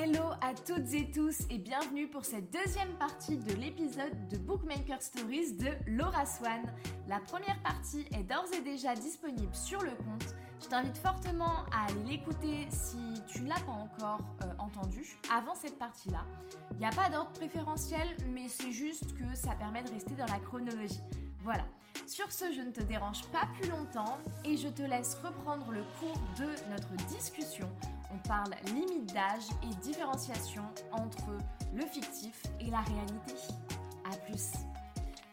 Hello à toutes et tous et bienvenue pour cette deuxième partie de l'épisode de Bookmaker Stories de Laura Swan. La première partie est d'ores et déjà disponible sur le compte. Je t'invite fortement à aller l'écouter si tu ne l'as pas encore euh, entendu avant cette partie-là. Il n'y a pas d'ordre préférentiel, mais c'est juste que ça permet de rester dans la chronologie. Voilà. Sur ce, je ne te dérange pas plus longtemps et je te laisse reprendre le cours de notre discussion. On parle limite d'âge et différenciation entre le fictif et la réalité. A plus.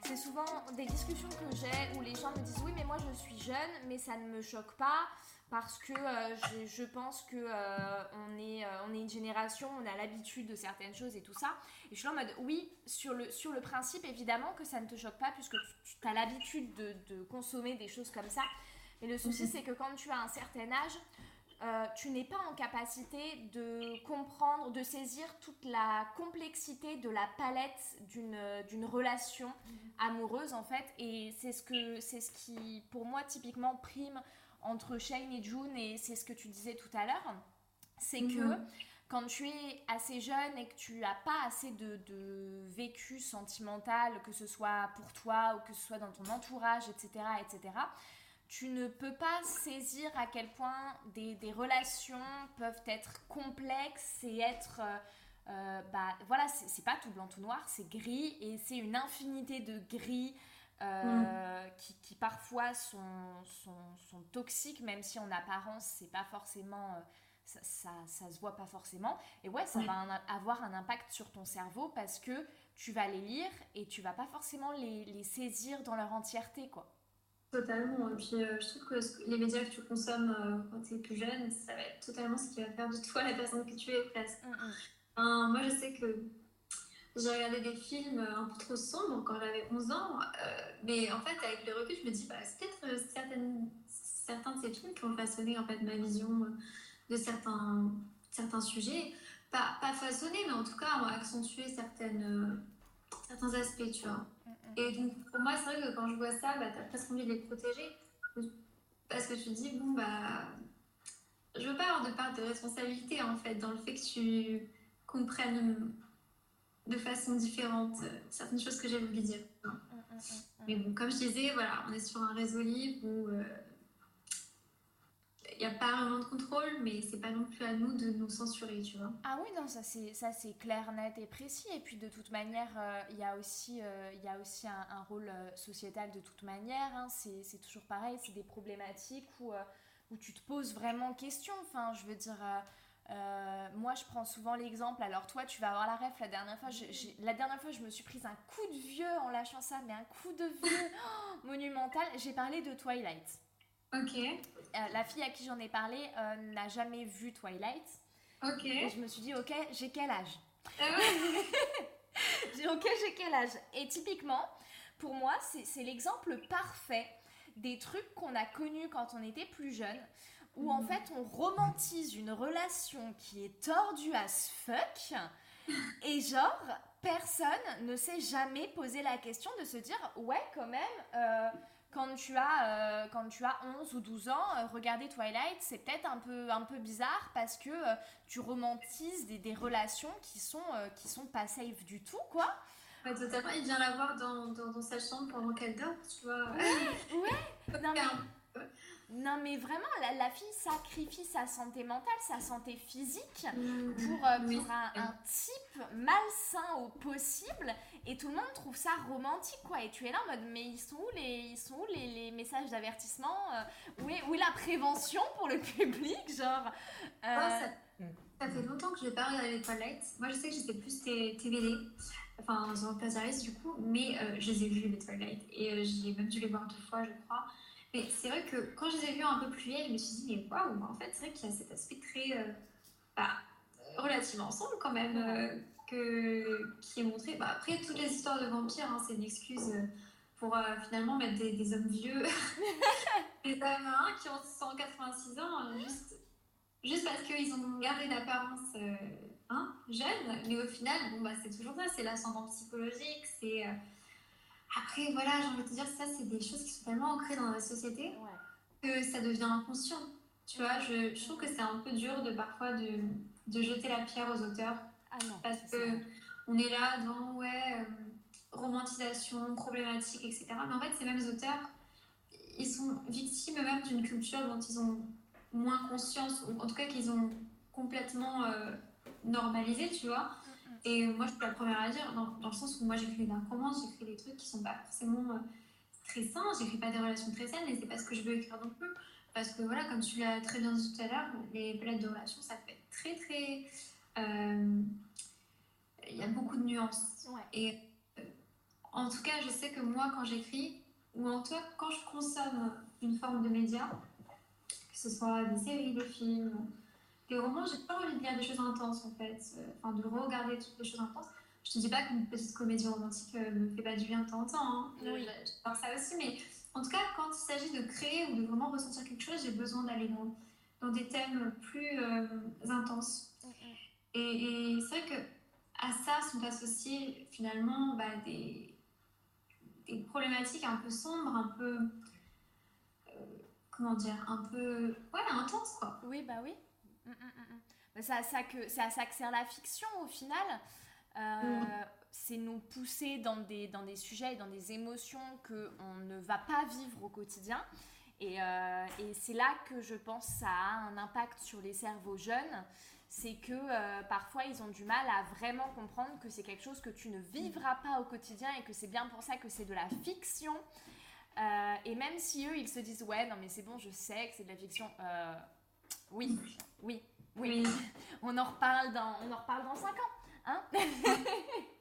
C'est souvent des discussions que j'ai où les gens me disent oui mais moi je suis jeune mais ça ne me choque pas parce que euh, je, je, pense que euh, on, est, euh, on est une génération, on a l'habitude de certaines choses et tout ça. Et je suis en mode oui, sur le, sur le principe évidemment que ça ne te choque pas puisque tu, tu as l'habitude de, de, consommer des choses comme ça. Mais le souci c'est que quand tu as un certain âge, euh, tu n'es pas en capacité de comprendre, de saisir toute la complexité de la palette d'une relation amoureuse en fait. Et c'est ce, que, ce qui, pour moi, typiquement prime entre Shane et June, et c'est ce que tu disais tout à l'heure, c'est que mhm. quand tu es assez jeune et que tu n'as pas assez de, de, vécu sentimental, que ce soit pour toi ou que ce soit dans ton entourage, etc., etc., tu ne peux pas saisir à quel point des, des relations peuvent être complexes et être... Euh, euh bah, voilà, c'est pas tout blanc, tout noir, c'est gris et c'est une infinité de gris euh, mm. qui, qui, parfois sont, sont, sont, toxiques, même si en apparence, c'est pas forcément. Euh, ça, ça, ça, se voit pas forcément. Et ouais, ça va un, avoir un impact sur ton cerveau parce que tu vas les lire et tu vas pas forcément les, les saisir dans leur entièreté, quoi. Totalement. Et puis, euh, je trouve que les médias que tu consommes euh, quand tu es plus jeune, ça va être totalement ce qui va faire de toi la personne que tu es presque. Mm -hmm. moi, je sais que j'ai regardé des films un peu trop sombres quand j'avais 11 ans. Euh, mais en fait, avec le recul, je me dis, bah, c'est peut-être certains de ces films qui ont façonné en fait, ma vision de certains, certains sujets. Pas, pas façonné, mais en tout cas, ont accentué certaines certains aspects, tu vois. Mm, mm. Et donc, pour moi, c'est vrai que quand je vois ça, bah, t'as presque envie de les protéger. Parce que tu te dis, bon, bah. Je veux pas avoir de part de responsabilité, en fait, dans le fait que tu comprennes de façon différente certaines choses que j'ai voulu dire. Mm, Mais bon, comme je disais, voilà, on est sur un réseau libre où. Euh, il n'y a pas vraiment de contrôle, mais c'est pas non plus à nous de nous censurer, tu vois. Ah oui, non, ça c'est, ça c'est clair, net et précis. Et puis de toute manière, euh, il y a aussi, euh, y a aussi un, un rôle euh, sociétal de toute manière. Hein. C'est, c'est toujours pareil, c'est des problématiques où, où tu te poses vraiment question. Enfin, je veux dire. Euh, moi, je prends souvent l'exemple. Alors, toi, tu vas avoir la ref. La dernière fois, je, la dernière fois, je me suis prise un coup de vieux en lâchant ça, mais un coup de vieux oh, monumental. J'ai parlé de Twilight. Ok. Euh, la fille à qui j'en ai parlé euh, n'a jamais vu Twilight. Ok. Et je me suis dit, ok, j'ai quel âge? Ah J'ai ok, j'ai quel âge? Et typiquement, pour moi, c'est l'exemple parfait des trucs qu'on a connus quand on était plus jeune, où en mhm. fait on romantise une relation qui est tordue à ce fuck, et genre, personne ne s'est jamais posé la question de se dire, ouais, quand même, euh, quand tu as, euh, quand tu as 11 ou 12 ans, euh, regarder Twilight, c'est peut-être un peu, un peu bizarre parce que euh, tu romantises des, des, relations qui sont, qui sont pas safe du tout, quoi. Ouais, totalement. Il vient la voir dans, dans, dans, sa chambre pendant qu'elle dort, tu vois. Ouais, ouais. non, mais... Non, mais vraiment, la, la, fille sacrifie sa santé mentale, sa santé physique mmh, pour, euh, pour un, un, type malsain au possible. Et tout le monde trouve ça romantique, quoi. Et tu es là en mode, mais ils sont où les, ils sont où les, les messages d'avertissement euh, où, est, où est la prévention pour le public Genre. Euh... Oh, ça, ça, fait longtemps que je n'ai pas regardé les Twilight. Moi, je sais que j'étais plus TVD. Enfin, dans Pasaris, du coup. Mais euh, je les ai vus, les Twilight. Et euh, j'ai même dû les voir deux fois, je crois. Mais c'est vrai que quand je les ai vus un peu plus vieilles, je me suis dit, mais waouh, en fait, c'est vrai qu'il y a cet aspect très. Euh, bah, relativement ensemble quand même, euh, que, qui est montré. Bah, après, toutes les histoires de vampires, hein, c'est une excuse euh, pour euh, finalement mettre des, des, hommes vieux, des hommes hein, qui ont 186 ans, juste, juste parce qu'ils ont gardé l'apparence hein, jeune. Mais au final, bon, bah, c'est toujours ça, c'est l'ascendant psychologique, c'est après, voilà, j'ai envie de te dire, ça, c'est des choses qui sont tellement ancrées dans la société ouais. que ça devient inconscient. Tu vois, je, je trouve que c'est un peu dur de parfois de, de jeter la pierre aux auteurs. Ah non. Parce que on est là dans, ouais, euh, romantisation, problématique, etc. Mais en fait, ces mêmes auteurs, ils sont victimes même d'une culture dont ils ont moins conscience, ou en tout cas qu'ils ont complètement euh, normalisé, tu vois. Et moi, je suis la première à dire, dans, dans le sens où moi, j'écris des romans, j'écris des trucs qui sont pas forcément euh, très sains, j'écris pas des relations très saines, et c'est pas ce que je veux écrire non plus. Parce que voilà, comme tu l'as très bien dit tout à l'heure, les palettes de relations, ça peut être très, très. Euh, il y a beaucoup de nuances. Et euh, en tout cas, je sais que moi, quand j'écris, ou en tout cas, quand je consomme une forme de média, que ce soit des séries, des films, des romans, j'ai pas envie de lire des choses intenses en fait, euh, enfin de regarder toutes les choses intenses. Je te dis pas qu'une petite comédie romantique ne me fait pas du bien de temps en temps, hein. oui. ça aussi, mais en tout cas, quand il s'agit de créer ou de vraiment ressentir quelque chose, j'ai besoin d'aller dans, dans, des thèmes plus euh, intenses. Et, c'est vrai que à ça sont associées finalement bah, des, des, problématiques un peu sombres, un peu. Euh, comment dire Un peu. Ouais, intenses quoi. Oui, bah oui. Mm, mm, mm, c'est à ça que, ça que sert la fiction au final. Euh, c'est nous pousser dans des, dans des sujets et dans des émotions qu'on ne va pas vivre au quotidien. Et, euh, et c'est là que je pense ça a un impact sur les cerveaux jeunes. C'est que euh, parfois ils ont du mal à vraiment comprendre que c'est quelque chose que tu ne vivras pas au quotidien et que c'est bien pour ça que c'est de la fiction. Euh, et même si eux ils se disent ouais non mais c'est bon je sais que c'est de la fiction. Oui, oui, oui, on en reparle dans, on en reparle dans 5 ans. Hein?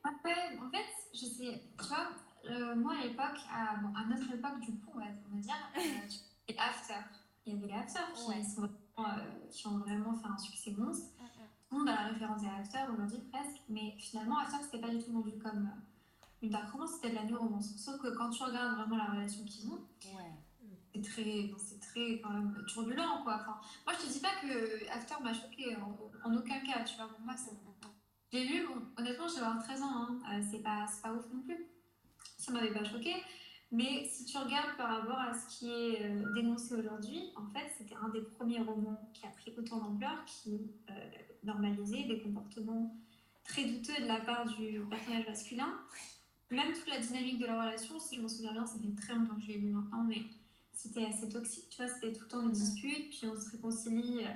Après, en fait, je sais, tu vois, euh, moi à l'époque, à, notre époque, du coup, on va, dire, euh, et After. Il y avait les After qui, euh, qui, ont vraiment fait un succès monstre. Mm, mm. Tout le monde a la référence à After aujourd'hui presque, mais finalement, After, c'était pas du tout vendu comme une dark romance, c'était de la new romance. Sauf que quand tu regardes vraiment la relation qu'ils ont, c'est très, c'est très quand même turbulent, quoi. Moi, je te dis pas que After m'a choqué en, aucun cas, tu vois. Pour moi, j'ai lu, honnêtement, j'ai 13 ans, hein. euh, c'est pas, pas ouf non plus. Ça m'avait pas choqué. Mais si tu regardes par rapport à ce qui est euh, dénoncé aujourd'hui, en fait, c'était un des premiers romans qui a pris autant d'ampleur, qui euh, normalisait des comportements très douteux de la part du personnage masculin. Même toute la dynamique de la relation, si je m'en souviens bien, ça fait très longtemps que je l'ai lu maintenant, mais c'était assez toxique, tu vois, c'était tout le temps des disputes, puis on se réconcilie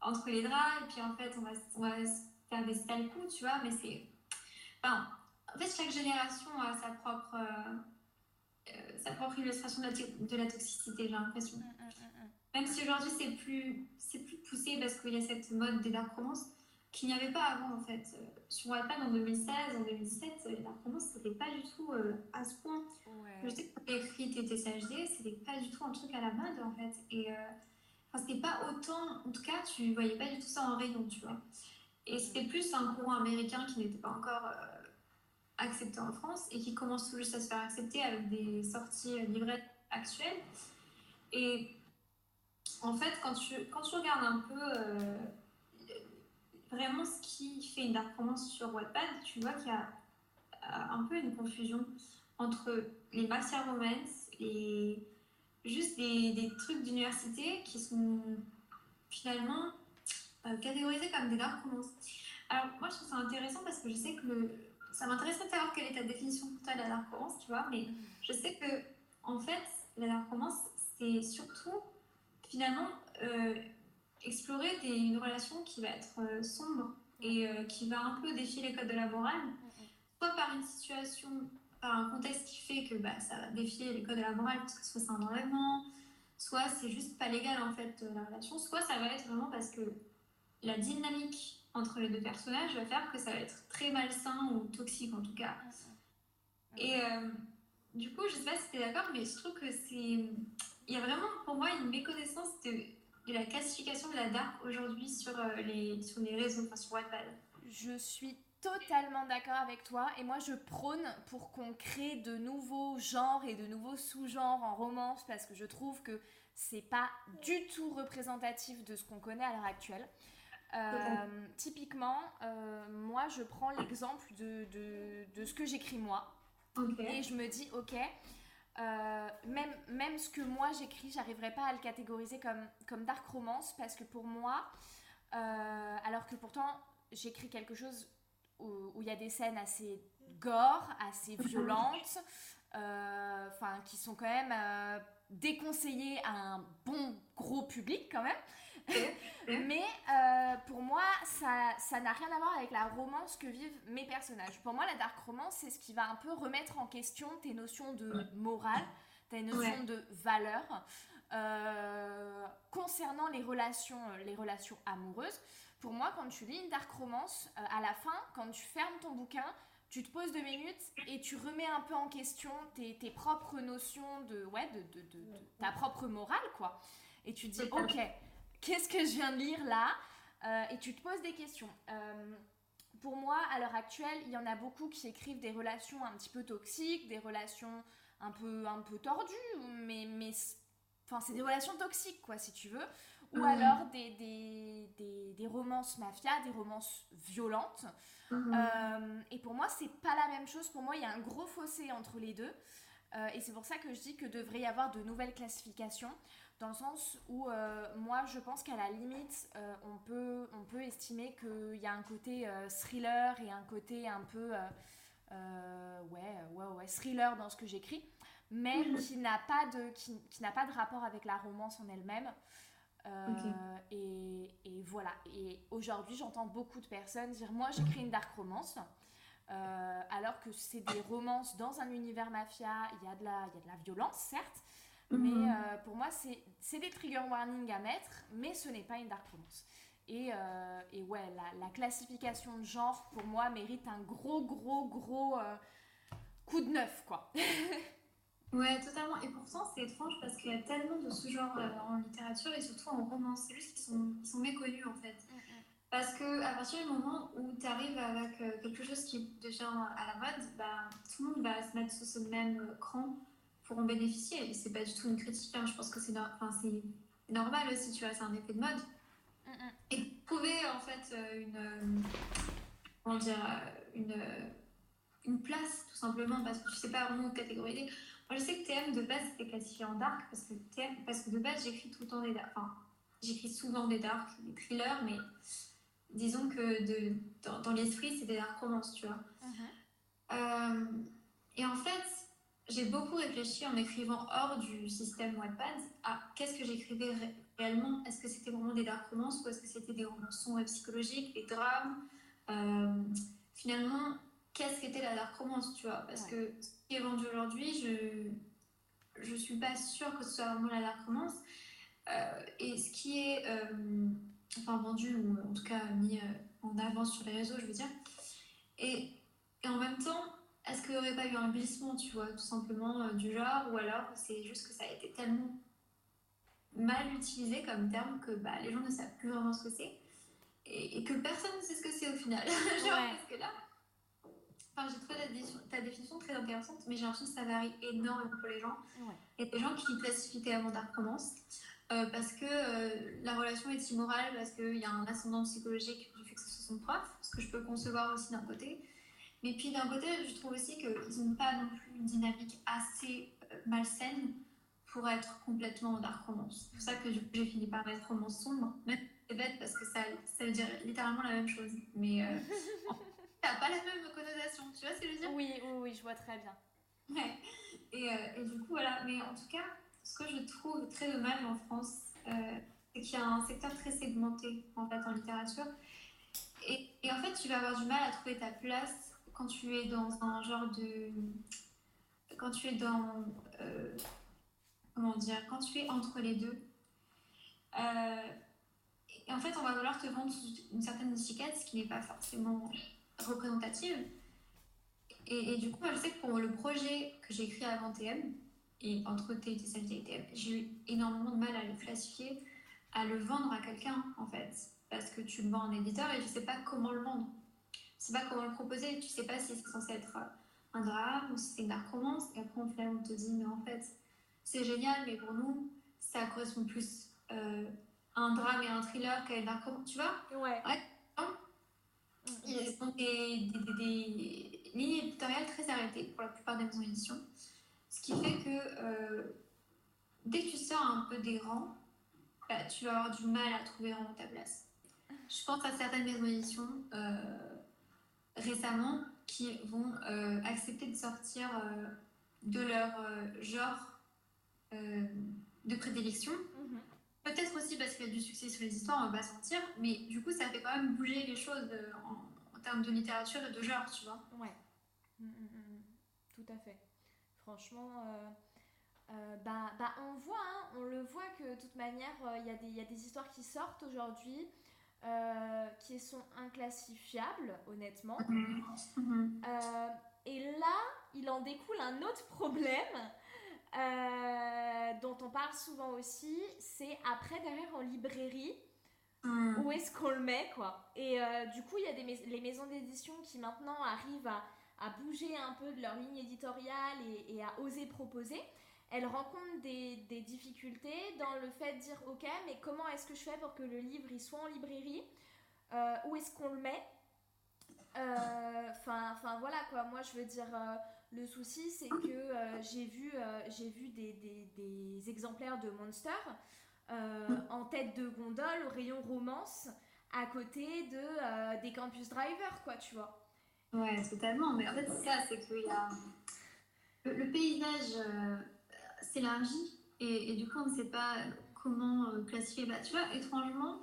entre les draps, et puis en fait, on va, on va faire des coups, tu vois, mais c'est. Enfin, en fait, chaque génération a sa propre, euh, euh, sa propre illustration de la, de la toxicité, j'ai l'impression. Mm, mm, mm, Même si aujourd'hui c'est plus, plus poussé parce qu'il y a cette mode des dark romances qu'il n'y avait pas avant en fait. Euh, sur Wattpad en 2016, en 2017, les dark romances c'était pas du tout à ce point. Je sais que écrit TTCHD, c'était pas du tout un truc à la mode en fait. Et enfin, c'était pas autant, en tout cas, tu voyais pas du tout ça en rayon, tu vois. Et c'était plus un courant américain qui n'était pas encore euh, accepté en France et qui commence tout juste à se faire accepter avec des sorties livrettes actuelles. Et en fait, quand tu, quand tu regardes un peu euh, vraiment ce qui fait une dark romance sur Wattpad, tu vois qu'il y a euh, un peu une confusion entre les maxia romance et juste des, des trucs d'université qui sont finalement euh, catégorisés comme des dark romances. Alors, moi, je trouve ça intéressant parce que je sais que le... ça m'intéresserait de savoir quelle est ta définition pour toi de la dark romance, tu vois, mais je sais que, en fait, la dark romance, c'est surtout, finalement, euh, explorer des, une relation qui va être euh, sombre et qui va un peu défier les codes de la morale, soit par une situation, par un contexte qui fait que bah, ça va défier les codes de la morale, parce que soit c'est un enlèvement, soit c'est juste pas légal en fait la relation, soit ça va être vraiment parce que la dynamique entre les deux personnages va faire que ça va être très malsain ou toxique en tout cas. Et euh, du coup, je sais pas si tu es d'accord, mais je trouve que c'est. Il y a vraiment pour moi une méconnaissance de, de la classification de la dark aujourd'hui sur, euh, les, sur les réseaux, enfin sur Wattpad. Je suis totalement d'accord avec toi et moi je prône pour qu'on crée de nouveaux genres et de nouveaux sous-genres en romance parce que je trouve que c'est pas du tout représentatif de ce qu'on connaît à l'heure actuelle. Euh, typiquement, euh, moi, je prends l'exemple de, de, ce que j'écris moi. Et je me dis, ok, euh, même, même ce que moi j'écris, j'arriverai pas à le catégoriser comme, comme dark romance parce que pour moi, alors que pourtant, j'écris quelque chose où il y a des scènes assez gore, assez violentes, enfin qui sont quand même déconseillées à un bon gros public quand même. Mais euh, pour moi, ça n'a rien à voir avec la romance que vivent mes personnages. Pour moi, la dark romance, c'est ce qui va un peu remettre en question tes notions de morale, tes notions de valeur. Euh, concernant les relations, euh, les relations amoureuses, pour moi, quand tu lis une dark romance, à la fin, quand tu fermes ton bouquin, tu te poses deux minutes et tu remets un peu en question tes, tes propres notions de, ouais, de, de, de, ta propre morale, quoi. Et tu te dis, ok, qu'est-ce que je viens de lire là euh, Et tu te poses des questions. Euh, pour moi, à l'heure actuelle, il y en a beaucoup qui écrivent des relations un petit peu toxiques, des relations un peu, un peu tordues, mais, mais enfin, c'est des relations toxiques, quoi, si tu veux. Ou alors des, des, des, des, romances mafia, des romances violentes. Mhm. Euh, et pour moi, c'est pas la même chose. Pour moi, il y a un gros fossé entre les deux. et c'est pour ça que je dis que devrait y avoir de nouvelles classifications dans le sens où euh, moi je pense qu'à la limite euh, on, peut, on peut estimer qu'il y a un côté euh, thriller et un côté un peu ouais, ouais, ouais, thriller dans ce que j'écris, mais qui n'a pas, de, qui, qui n'a pas de rapport avec la romance en elle-même. et, et, voilà. Et aujourd'hui, j'entends beaucoup de personnes dire Moi, j'écris une dark romance. alors que c'est des romances dans un univers mafia, il y, a de la, il y a de la violence, certes, mais mhm. euh, pour moi, c'est des trigger warnings à mettre, mais ce n'est pas une dark romance. Et, euh, et ouais, la, la, classification de genre, pour moi, mérite un gros, gros, gros euh, coup de neuf, quoi. ouais, totalement. Et pourtant, c'est étrange parce qu'il y a tellement de ce genre en littérature et surtout en romance. C'est juste qu'ils sont, sont, méconnus, en fait. Mm, mm. Parce que à partir du moment où tu arrives avec quelque chose qui devient à la mode, bah, tout le monde va se mettre sous ce même cran pour en bénéficier. Et c'est pas du tout une critique, hein. je pense que c'est enfin, normal aussi, tu vois, c'est un effet de mode. Mm, mm. Et trouver en fait euh, une, euh, comment dire, euh, une, une place tout simplement parce que tu sais pas vraiment catégoriser. Moi je sais que TM de base c'était classifié en dark parce que, TM, parce que de base j'écris tout le temps des dark. Enfin, j'écris souvent des dark, des thrillers, mais disons que de, dans, l'esprit c'est des dark romances, tu vois. Mm-hmm. et en fait, j'ai beaucoup réfléchi en écrivant hors du système Wattpad à qu'est-ce que j'écrivais réellement. Est-ce que c'était vraiment des dark romances ou est-ce que c'était des et psychologiques, des drames? Euh, Finalement, qu'est-ce qu'était la dark romance, tu vois? Parce que ce qui est vendu aujourd'hui, je je suis pas sûre que ce soit vraiment la dark romance. Euh, et ce qui est euh, enfin vendu ou en tout cas mis en avant sur les réseaux, je veux dire. Et, et en même temps, est-ce qu'il n'y aurait pas eu un glissement, tu vois, tout simplement euh, du genre, ou alors c'est juste que ça a été tellement mal utilisé comme terme que bah, les gens ne savent plus vraiment ce que c'est et, que personne ne sait ce que c'est au final. genre, parce que là, enfin, j'ai trouvé ta définition, très intéressante, mais j'ai l'impression que ça varie énormément pour les gens. Il y a des gens qui classifient avant Dark Romance euh, parce que euh, la relation est immorale, parce qu'il y a un ascendant psychologique du fait que ce soit son prof, ce que je peux concevoir aussi d'un côté. Mais puis d'un côté, je trouve aussi qu'ils n'ont pas non plus une dynamique assez euh, malsaine pour être complètement dark romance. C'est pour ça que j'ai fini par mettre romance sombre. Même c'est bête parce que ça, ça veut dire littéralement la même chose. Mais euh, ça n'a pas la même connotation. Tu vois ce que je veux dire? Oui, oui, oui, je vois très bien. Ouais. Et, euh, et, du coup, voilà. Mais en tout cas, ce que je trouve très dommage en France, c'est qu'il y a un secteur très segmenté en fait en littérature. Et, et, en fait, tu vas avoir du mal à trouver ta place quand tu es dans un genre de. Quand tu es dans. Euh, comment dire Quand tu es entre les deux. Euh, et en fait, on va vouloir te vendre une certaine étiquette, ce qui n'est pas forcément représentative. Et, du coup, je sais que pour le projet que j'ai écrit avant TM, et entre TIT et TM, j'ai eu énormément de mal à le classifier, à le vendre à quelqu'un, en fait. Parce que tu vends un éditeur et je ne sais pas comment le vendre sais pas comment le proposer, tu sais pas si c'est censé être un drame ou si c'est une dark romance. Et après, on te dit, mais en fait, c'est génial, mais pour nous, ça correspond plus euh, à un drame et un thriller qu'à une dark romance. Tu vois? Ouais. ouais. Ils sont des, des, des, lignes éditoriales très arrêtées pour la plupart des maisons d'édition. Ce qui fait que euh, dès que tu sors un peu des rangs, bah, tu vas avoir du mal à trouver vraiment ta place. je pense à certaines maisons d'édition récemment qui vont accepter de sortir de leur genre de prédilection. Mhm. Peut-être aussi parce qu'il y a du succès sur les histoires, on va pas se mentir, mais du coup, ça fait quand même bouger les choses en, en, termes de littérature et de genre, tu vois. Ouais. Mm, mm, mm, tout à fait. Franchement, euh, euh, bah, bah, on voit, hein, on le voit que de toute manière, euh, il y, y, a des histoires qui sortent aujourd'hui qui sont inclassifiables, honnêtement. et là, il en découle un autre problème euh, dont on parle souvent aussi, c'est après derrière en librairie, hmm. où est-ce qu'on le met quoi. Et euh, du coup, il y a des les maisons d'édition qui maintenant arrivent à, à, bouger un peu de leur ligne éditoriale et, à oser proposer. Elles rencontrent des, difficultés dans le fait de dire ok, mais comment est-ce que je fais pour que le livre il soit en librairie? Euh, Où est-ce qu'on le met? Enfin, enfin voilà quoi. Moi, je veux dire le souci, c'est que euh, j'ai vu, euh, j'ai vu des, exemplaires de Monster euh, en tête de gondole au rayon romance à côté de, des campus drivers, quoi, tu vois. Ouais, totalement. Mais en fait, c'est ça, c'est que y a... le, paysage s'élargit et, et, du coup, on ne sait pas comment classifier. Bah, tu vois, étrangement,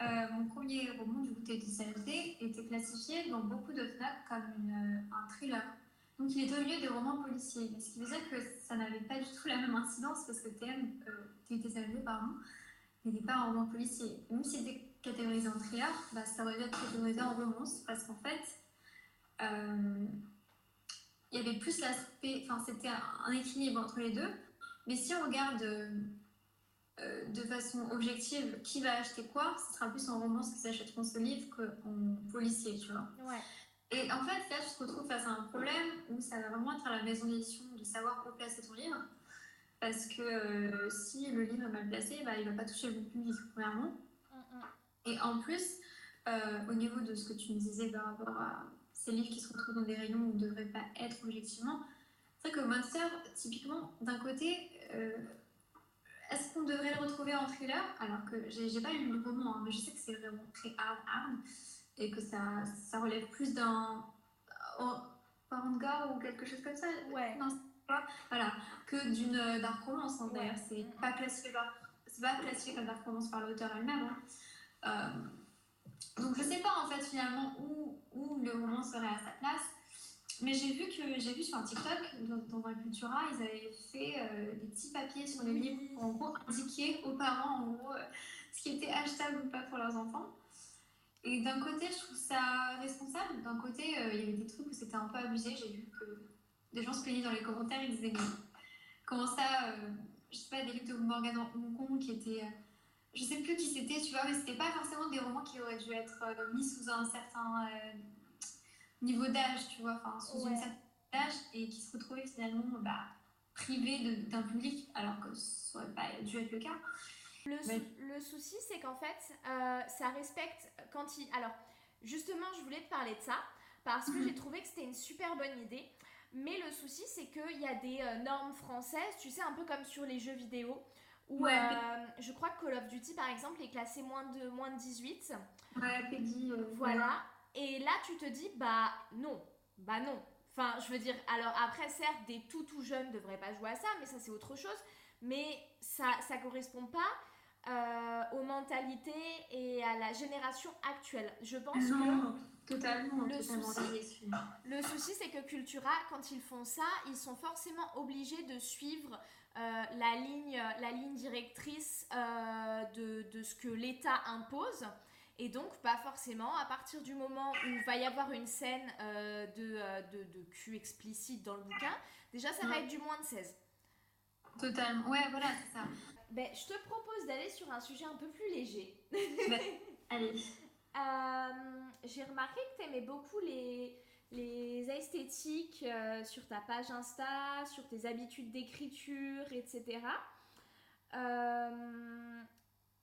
mon premier roman, du coup, était était classifié dans beaucoup de FNAC comme une, un thriller. Donc il est devenu des romans policiers. ce qui veut dire que ça n'avait pas du tout la même incidence parce que TM, euh, pardon, n'était pas un roman policier. Même s'il était catégorisé en thriller, bah, ça aurait dû être catégorisé en romance parce qu'en fait, euh, il y avait plus l'aspect, enfin c'était un équilibre entre les deux. Mais si on regarde euh, de façon objective qui va acheter quoi, ce sera plus en romance qui s'achèteront ce livre qu'en policier, tu vois. Ouais. Et en fait, là, tu te retrouves face à un problème où ça va vraiment être à la maison d'édition de savoir où placer ton livre. Parce que euh, si le livre est mal placé, bah, il ne va pas toucher le public, premièrement. Et en plus, euh, au niveau de ce que tu me disais par rapport à ces livres qui se retrouvent dans des rayons où ils ne devraient pas être objectivement, c'est vrai que Monster, typiquement, d'un côté, euh, est-ce qu'on devrait le retrouver en thriller? Alors que j'ai pas lu le roman, hein, mais je sais que c'est vraiment très hard, hard et que ça, ça relève plus d'un manga ou quelque chose comme ça. Ouais. Non, pas, voilà, que d'une dark romance. Hein, D'ailleurs, c'est pas classifié par, pas classifié comme dark romance par l'auteur elle-même. Hein. Euh, donc je sais pas en fait finalement où, où le roman serait à sa place. Mais j'ai vu que j'ai vu sur un TikTok dans, un Cultura, ils avaient fait euh, des petits papiers sur les livres pour en gros indiquer aux parents en gros euh, ce qui était achetable ou pas pour leurs enfants. Et d'un côté, je trouve ça responsable. D'un côté, euh, il y avait des trucs où c'était un peu abusé. J'ai vu que des gens se plaignaient dans les commentaires. Ils disaient comment ça, je sais pas, des livres de Morgan Hong qui étaient. Euh, je sais plus qui c'était, tu vois, mais c'était pas forcément des romans qui auraient dû être mis sous un certain niveau d'âge, tu vois, enfin, sous une certaine âge et qui se retrouvaient finalement bah, privés d'un public alors que ça aurait pas dû être le cas. Le, souci, c'est qu'en fait, euh, ça respecte quand il. Alors, justement, je voulais te parler de ça parce que j'ai mhm. trouvé que c'était une super bonne idée. Mais le souci, c'est qu'il y a des euh, normes françaises, tu sais, un peu comme sur les jeux vidéo, euh, je crois que Call of Duty, par exemple, est classé moins de, moins de 18. Ouais, Peggy. voilà. Et là, tu te dis, bah non, bah non. Enfin, je veux dire, alors après, certes, des tout tout jeunes ne devraient pas jouer à ça, mais ça, c'est autre chose. Mais ça ne correspond pas euh, aux mentalités et à la génération actuelle. Je pense que totalement, le, souci, le souci, c'est que Cultura, quand ils font ça, ils sont forcément obligés de suivre euh, la, ligne, la ligne directrice euh, de, de, ce que l'État impose. Et donc, pas forcément, à partir du moment où il va y avoir une scène de, de, de cul explicite dans le bouquin, déjà ça va être du moins de 16. Totalement, ouais, voilà, c'est ça. Ben, je te propose d'aller sur un sujet un peu plus léger. Ben, allez. Euh, j'ai remarqué que tu aimais beaucoup les, les esthétiques euh, sur ta page Insta, sur tes habitudes d'écriture, etc. Euh,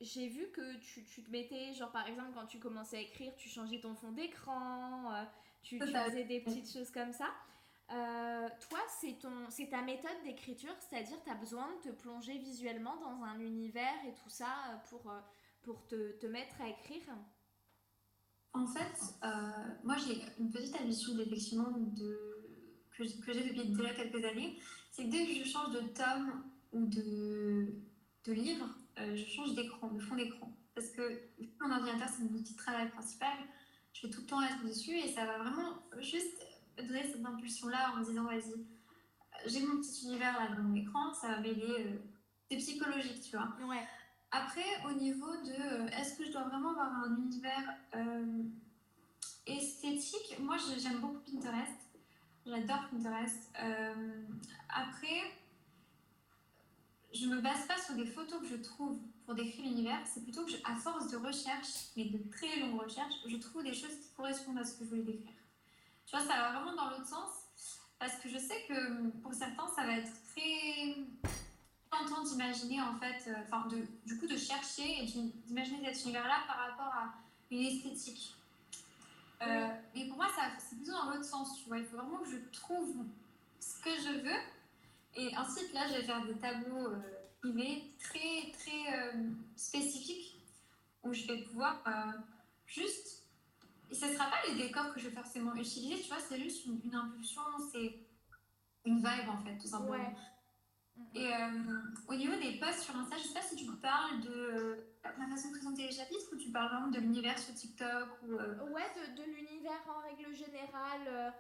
j'ai vu que tu, tu, te mettais, genre par exemple, quand tu commençais à écrire, tu changeais ton fond d'écran, tu, tu faisais des petites choses comme ça. Euh, toi, c'est ton, c'est ta méthode d'écriture, c'est-à-dire tu as besoin de te plonger visuellement dans un univers et tout ça euh, pour, euh, pour te, te mettre à écrire? En fait, euh, moi j'ai une petite habitude effectivement que, j'ai depuis déjà quelques années, c'est que dès que je change de tome ou de, de livre, euh, je change d'écran, de fond d'écran. Parce que mon ordinateur c'est mon outil de travail principal, je vais tout le temps être dessus et ça va vraiment juste donner cette impulsion-là en me disant vas-y, j'ai mon petit univers là dans mon écran, ça va m'aider. Euh, c'est psychologique, tu vois. Ouais. Après, au niveau de euh, est-ce que je dois vraiment avoir un univers euh, esthétique, moi j'aime beaucoup Pinterest. J'adore Pinterest. Euh, après, je me base pas sur des photos que je trouve pour décrire l'univers, c'est plutôt que, à force de recherche, et de très longues recherches, je trouve des choses qui correspondent à ce que je voulais décrire. Tu vois, ça va vraiment dans l'autre sens, parce que je sais que pour certains, ça va être très temps d'imaginer en fait, euh, enfin de, du coup de chercher et d'imaginer cet univers-là par rapport à une esthétique. Euh, mais pour moi, c'est plutôt dans l'autre sens, tu vois. Il faut vraiment que je trouve ce que je veux. Et ensuite, là, je vais faire des tableaux euh, privés très, très spécifiques où je vais pouvoir juste. Et ce ne sera pas les décors que je vais forcément utiliser, tu vois, c'est juste une, une impulsion, c'est une vibe en fait, tout simplement. Ouais. Et euh, au niveau des posts sur Insta, je ne sais pas si tu parles de euh, la façon de présenter les chapitres ou tu parles vraiment de l'univers sur TikTok ou, euh, Ouais, de, de l'univers en règle générale.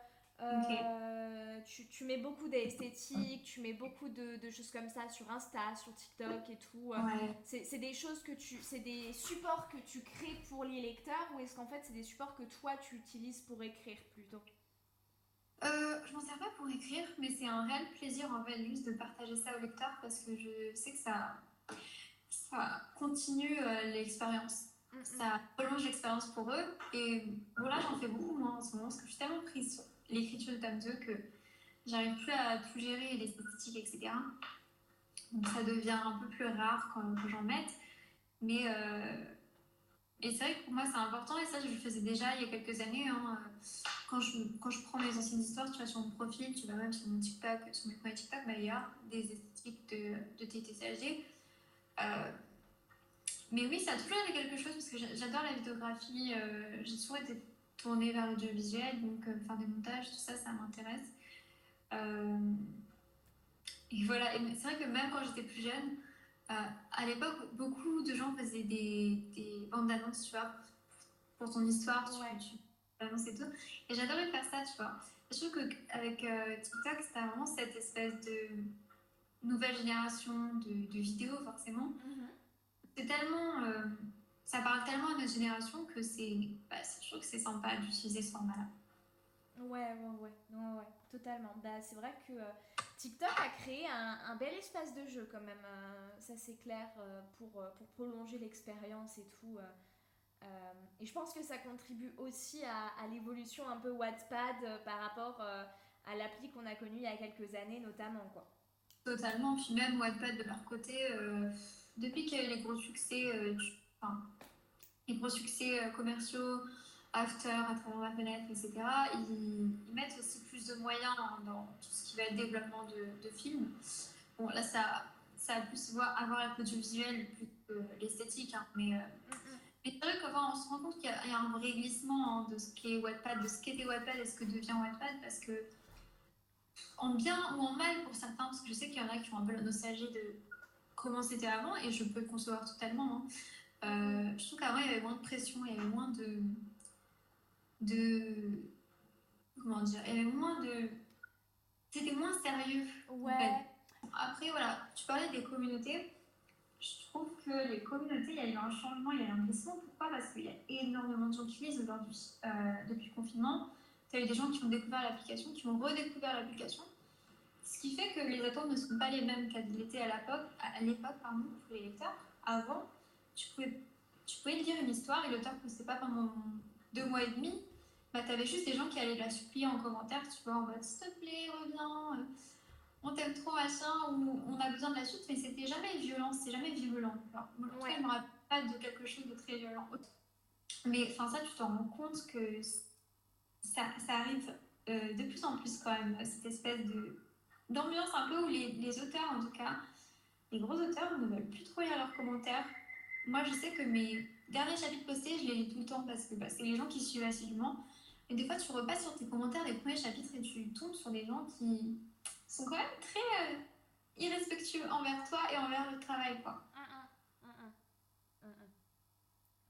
tu, tu, mets beaucoup d'esthétique, tu mets beaucoup de, de, choses comme ça sur Insta, sur TikTok et tout. Ouais. C'est des choses que tu. C'est des supports que tu crées pour les lecteurs ou est-ce qu'en fait c'est des supports que toi tu utilises pour écrire plutôt? Euh, je m'en sers pas pour écrire, mais c'est un réel plaisir en fait juste de partager ça au lecteur parce que je sais que ça, ça continue euh, l'expérience. Ça prolonge l'expérience pour eux. Et voilà, j'en fais beaucoup moins en ce moment parce que je suis tellement prise sur l'écriture de tome 2 que j'arrive plus à tout gérer, les statistiques, etc. Donc ça devient un peu plus rare quand, j'en mette. Mais euh, et c'est vrai que pour moi c'est important et ça je le faisais déjà il y a quelques années. Hein, quand je, quand je prends mes anciennes histoires, tu vois, sur mon profil, tu vas même sur mon TikTok, sur mes premiers TikTok, d'ailleurs, des esthétiques de, de TTCHD. Euh, mais oui, ça a toujours été quelque chose parce que j'adore la vidéographie. Euh, j'ai toujours été tournée vers l'audiovisuel, donc euh, faire des montages, tout ça, ça m'intéresse. et voilà, c'est vrai que même quand j'étais plus jeune, à l'époque, beaucoup de gens faisaient des, des bandes d'annonces, tu vois, pour ton histoire. Tu, et tout. Et j'adorais faire ça, tu vois. Je trouve qu'avec euh, TikTok, c'était vraiment cette espèce de nouvelle génération de, de vidéos, forcément. Mm-hmm. C'est tellement. Euh, ça parle tellement à notre génération que c'est. Bah, je trouve que c'est sympa d'utiliser ce format-là. Ouais, ouais, ouais, ouais, ouais, totalement. Bah, c'est vrai que euh, TikTok a créé un, bel espace de jeu quand même, ça c'est clair, pour, pour prolonger l'expérience et tout. Euh, et je pense que ça contribue aussi à, l'évolution un peu Wattpad euh, par rapport euh, à l'appli qu'on a connue il y a quelques années notamment. Quoi. Totalement, puis même Wattpad de leur côté, depuis qu'il y a eu les gros succès, les gros succès commerciaux, After, à travers la fenêtre, etc., ils, mettent aussi plus de moyens dans, tout ce qui va être développement de, films. Bon, là, ça, ça a plus à voir avec l'audiovisuel plus que l'esthétique, hein, mais mais c'est vrai qu'on se rend compte qu'il y, a un vrai glissement hein, de ce qu'est Wattpad, de ce qu'était Wattpad et ce que devient Wattpad, parce que en bien ou en mal pour certains, parce que je sais qu'il y en a qui ont un peu la nostalgie de comment c'était avant, et je peux le concevoir totalement. Hein. Euh, je trouve qu'avant il y avait moins de pression, il y avait moins de, de comment dire, il y avait moins de, c'était moins sérieux. Ouais. Après voilà, tu parlais des communautés je trouve que les communautés, il y a eu un changement, il y a eu un glissement. Pourquoi? Parce qu'il y a énormément de gens qui lisent aujourd'hui. Euh, depuis le confinement, tu as eu des gens qui ont découvert l'application, qui ont redécouvert l'application. Ce qui fait que les atomes ne sont pas les mêmes qu'elles l'étaient à l'époque, à l'époque pardon, pour les lecteurs. Avant, tu pouvais, tu pouvais lire une histoire et l'auteur ne postait pas pendant deux mois et demi. Bah, tu avais juste des gens qui allaient la supplier en commentaire, tu vois, en mode s'il te plaît, reviens on t'aime trop, machin, ou on a besoin de la suite, mais c'était jamais violent, c'est jamais violent. Alors, moi, je me rappelle pas de quelque chose de très violent. Mais enfin, ça, tu te rends compte que ça, ça arrive euh, de plus en plus quand même, cette espèce de d'ambiance un peu où les, les, auteurs, en tout cas, les gros auteurs ne veulent plus trop lire leurs commentaires. Moi, je sais que mes, derniers chapitres postés, je les lis tout le temps parce que bah, c'est les gens qui suivent assidûment. Et des fois, tu repasses sur tes commentaires des premiers chapitres et tu tombes sur des gens qui sont quand même très euh, irrespectueux envers toi et envers le travail, quoi.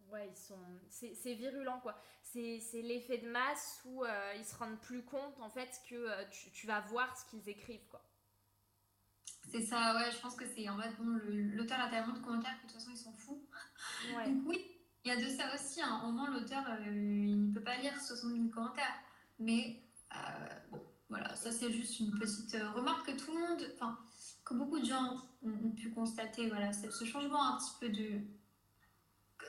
Ouais, ils sont... c'est virulent, quoi. C'est l'effet de masse où euh, ils se rendent plus compte, en fait, que euh, tu, tu, vas voir ce qu'ils écrivent, quoi. C'est ça, ouais, je pense que c'est en fait, bon, l'auteur a tellement de commentaires que de toute façon, ils s'en foutent. Donc, oui, il y a de ça aussi. Hein. Au moins, l'auteur, euh, il ne peut pas lire 60 000 commentaires. Mais, euh, bon, voilà, ça, c'est juste une petite euh, remarque que tout le monde, enfin, que beaucoup de gens ont, pu constater, voilà, ce changement un petit peu de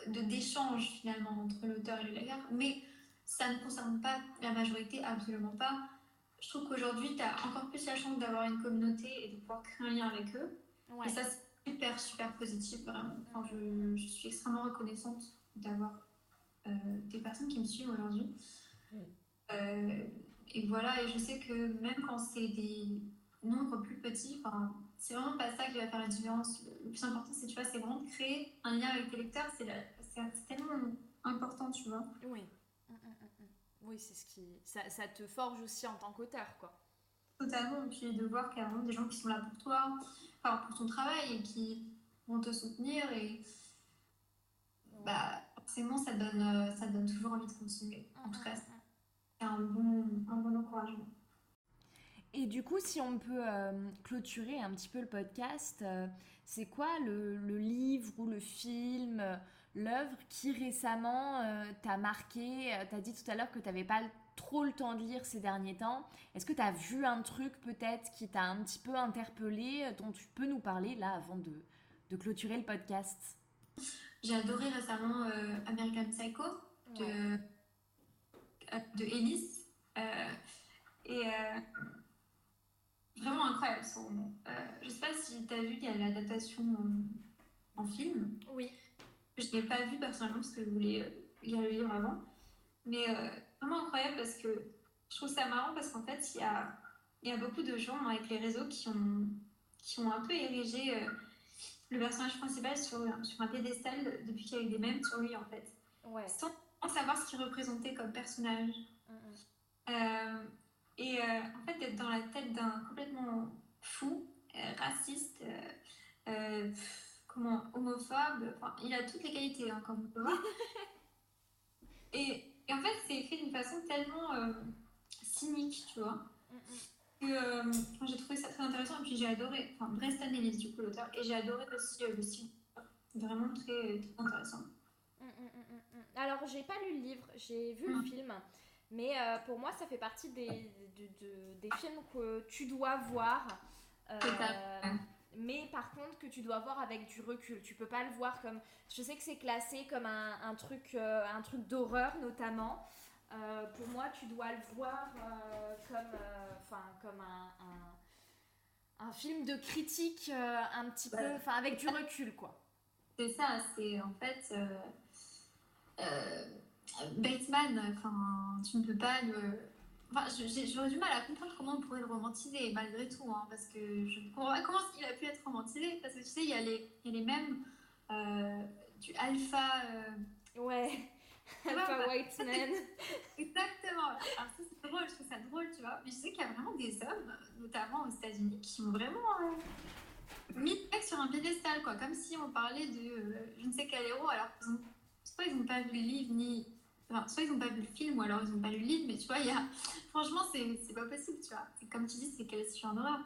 d'échange finalement entre l'auteur et le lecteur, mais ça ne concerne pas la majorité, absolument pas je trouve qu'aujourd'hui, tu as encore plus la chance d'avoir une communauté et de pouvoir créer un lien avec eux. Et ça, c'est super, super positif, vraiment. Enfin, je, je suis extrêmement reconnaissante d'avoir euh, des personnes qui me suivent aujourd'hui. Euh, et voilà, et je sais que même quand c'est des nombres plus petits, c'est vraiment pas ça qui va faire la différence. Le plus important, c'est, tu vois, c'est vraiment de créer un lien avec tes lecteurs. C'est, c'est tellement important, tu vois. Oui. Oui, c'est ce qui. Ça, ça, te forge aussi en tant qu'auteur, quoi. Totalement. Et puis de voir qu'il y a vraiment des gens qui sont là pour toi, enfin, pour ton travail et qui vont te soutenir. Et bah, forcément, ça donne, euh, ça donne toujours envie de continuer. En tout cas, c'est un bon, un bon encouragement. Et du coup, si on peut euh, clôturer un petit peu le podcast, euh, c'est quoi le, le, livre ou le film l'œuvre qui récemment euh, t'a marqué euh, T'as dit tout à l'heure que tu n'avais pas trop le temps de lire ces derniers temps. Est-ce que tu as vu un truc peut-être qui t'a un petit peu interpellé, euh, dont tu peux nous parler là avant de, de clôturer le podcast? J'ai adoré récemment American Psycho de, de Ellis. et vraiment incroyable son roman. je sais pas si tu as vu, il y a l'adaptation en film. Oui. Je ne l'ai pas vu personnellement parce que je voulais euh, lire le livre avant. Mais euh, vraiment incroyable parce que je trouve ça marrant parce qu'en fait, il y a, y a beaucoup de gens avec les réseaux qui ont, qui ont un peu érigé euh, le personnage principal sur, sur un pédestal depuis qu'il y a eu des mèmes sur lui en fait. Ouais. Sans, savoir ce qu'il représentait comme personnage. et en fait, d'être dans la tête d'un complètement fou, raciste, homophobe. Enfin, il a toutes les qualités, hein, comme on peut voir. et, et, en fait, c'est écrit d'une façon tellement euh, cynique, tu vois. Que euh, j'ai trouvé ça très intéressant. Et puis j'ai adoré, enfin, Breston Ellis, du coup, l'auteur. Et j'ai adoré aussi euh, le style. Vraiment très, très intéressant. Alors, j'ai pas lu le livre, j'ai vu le film. Mais pour moi, ça fait partie des, de, des films que tu dois voir. Euh, mais par contre que tu dois voir avec du recul. Tu peux pas le voir comme. Je sais que c'est classé comme un, un truc, euh, un truc d'horreur notamment. Euh, pour moi, tu dois le voir euh, comme, enfin, comme un, un, film de critique un petit peu, enfin, avec du recul, quoi. C'est ça, c'est en fait. Bateman, enfin, tu ne peux pas le Enfin, j'aurais du mal à comprendre comment on pourrait le romantiser, malgré tout, hein, parce que je ne comprends pas comment il a pu être romantisé, parce que tu sais, il y a les, il y a les mêmes euh, du alpha. Euh... Ouais, alpha white man. Exactement. Alors, ça, c'est drôle, je trouve ça drôle, tu vois. Mais je sais qu'il y a vraiment des hommes, notamment aux États-Unis, qui ont vraiment euh, mis le mec sur un piédestal, quoi, comme si on parlait de euh, je ne sais quel héros, alors soit ils n'ont pas vu le livre, ni soit ils n'ont pas vu le film ou alors ils n'ont pas lu le livre, mais tu vois, il y a... franchement, c'est pas possible, tu vois. Comme tu dis, c'est qualifié en horreur.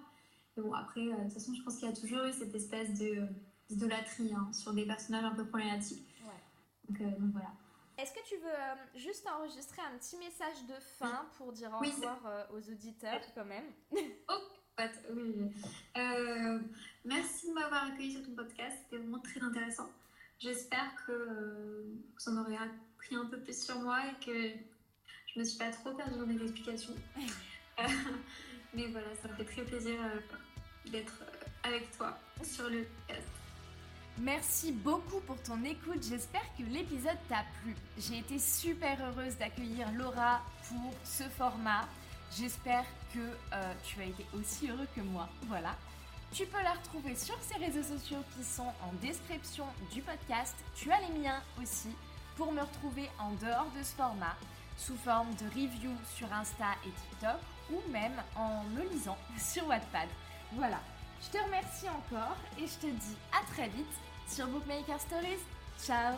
Mais bon, après, euh, de toute façon, je pense qu'il y a toujours eu cette espèce de d'idolâtrie hein, sur des personnages un peu problématiques. Ouais. Donc, euh, donc voilà. Est-ce que tu veux euh, juste enregistrer un petit message de fin pour dire au revoir aux auditeurs quand même? Oh, oui. merci de m'avoir accueilli sur ton podcast, c'était vraiment très intéressant. J'espère que vous en aurez pris un peu plus sur moi et que je me suis pas trop perdue dans mes explications. Euh, mais voilà, ça me fait très plaisir euh, d'être euh, avec toi sur le podcast. Merci beaucoup pour ton écoute, j'espère que l'épisode t'a plu. J'ai été super heureuse d'accueillir Laura pour ce format. J'espère que tu as été aussi heureux que moi. Voilà. Tu peux la retrouver sur ses réseaux sociaux qui sont en description du podcast. Tu as les miens aussi pour me retrouver en dehors de ce format, sous forme de review sur Insta et TikTok ou même en me lisant sur Wattpad. Voilà, je te remercie encore et je te dis à très vite sur Bookmaker Stories. Ciao